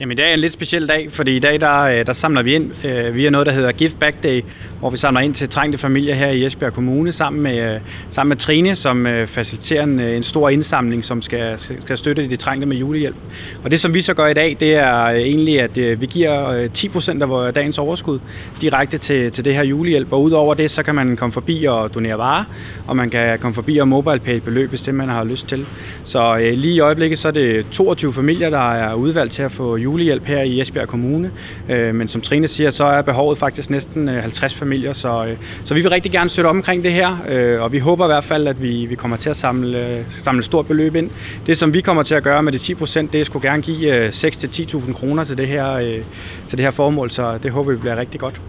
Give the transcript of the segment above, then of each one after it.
Jamen i dag er en lidt speciel dag, fordi i dag der, øh, der samler vi ind øh, via noget, der hedder Give Back Day, hvor vi samler ind til trængte familier her i Esbjerg Kommune sammen med, øh, sammen med Trine, som øh, faciliterer en, øh, en stor indsamling, som skal, skal støtte de trængte med julehjælp. Og det som vi så gør i dag, det er øh, egentlig, at øh, vi giver øh, 10% af vores dagens overskud direkte til, til det her julehjælp. Og udover det, så kan man komme forbi og donere varer, og man kan komme forbi og mobile pay et beløb, hvis det man har lyst til. Så øh, lige i øjeblikket, så er det 22 familier, der er udvalgt til at få julehjælp her i Esbjerg Kommune. Øh, men som Trine siger, så er behovet faktisk næsten øh, 50 familier, så, øh, så vi vil rigtig gerne støtte op omkring det her, øh, og vi håber i hvert fald, at vi, vi kommer til at samle, samle et stort beløb ind. Det, som vi kommer til at gøre med de 10 procent, det skulle gerne give øh, 6-10.000 kroner til det, her, til det her formål, så det håber vi bliver rigtig godt.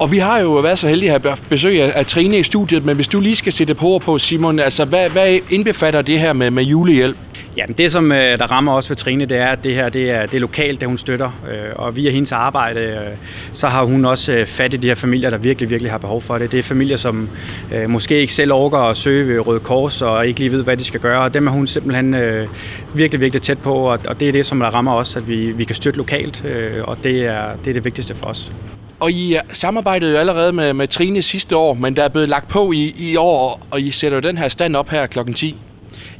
Og vi har jo været så heldige at have besøg af Trine i studiet, men hvis du lige skal sætte på på, Simon, altså hvad, hvad indbefatter det her med, med julehjælp? Jamen det som øh, der rammer også ved Trine, det er, at det her det er, det er lokalt, det hun støtter. Øh, og via hendes arbejde, øh, så har hun også øh, fat i de her familier, der virkelig, virkelig har behov for det. Det er familier, som øh, måske ikke selv overgår at søge ved Røde Kors og ikke lige ved, hvad de skal gøre. Og dem er hun simpelthen øh, virkelig, virkelig tæt på, og det er det, som der rammer os, at vi, vi kan støtte lokalt, og det er, det er det vigtigste for os. Og I samarbejdede jo allerede med, med Trine sidste år, men der er blevet lagt på i, i år, og I sætter jo den her stand op her klokken 10.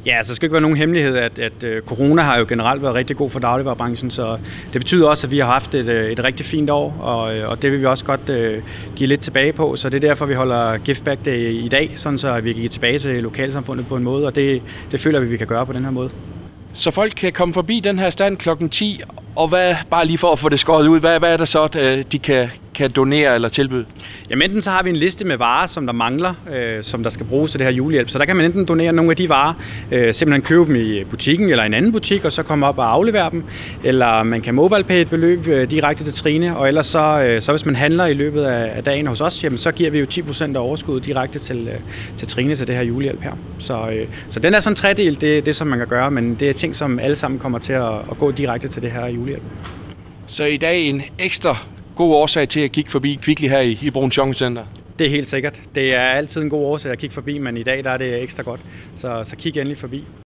Ja, altså, det skal ikke være nogen hemmelighed, at, at øh, corona har jo generelt været rigtig god for dagligvarerbranchen, så det betyder også, at vi har haft et, øh, et rigtig fint år, og, øh, og det vil vi også godt uh, give lidt tilbage på, så det er derfor, vi holder Gift Back Day i dag, sådan så vi kan give tilbage til lokalsamfundet på en måde, og det, det føler vi, vi kan gøre på den her måde. Så folk kan komme forbi den her stand klokken 10, og hvad, bare lige for at få det skåret ud, hvad, hvad er det så, øh, de kan, kan donere eller tilbyde? Jamen enten så har vi en liste med varer, som der mangler, øh, som der skal bruges til det her julehjælp. Så der kan man enten donere nogle af de varer, øh, simpelthen købe dem i butikken eller en anden butik, og så komme op og aflevere dem. Eller man kan mobile pay et beløb øh, direkte til Trine, og ellers så, øh, så hvis man handler i løbet af, af dagen hos os, jamen, så giver vi jo 10% af overskuddet direkte til, øh, til Trine til det her julehjælp her. Så, øh, så den er sådan en tredel, det er det, som man kan gøre, men det er ting, som alle sammen kommer til at, at gå direkte til det her julehjælp. Så i dag en ekstra god årsag til at kigge forbi Kvickly her i, i Shopping Center? Det er helt sikkert. Det er altid en god årsag at kigge forbi, men i dag der er det ekstra godt. Så, så kig endelig forbi.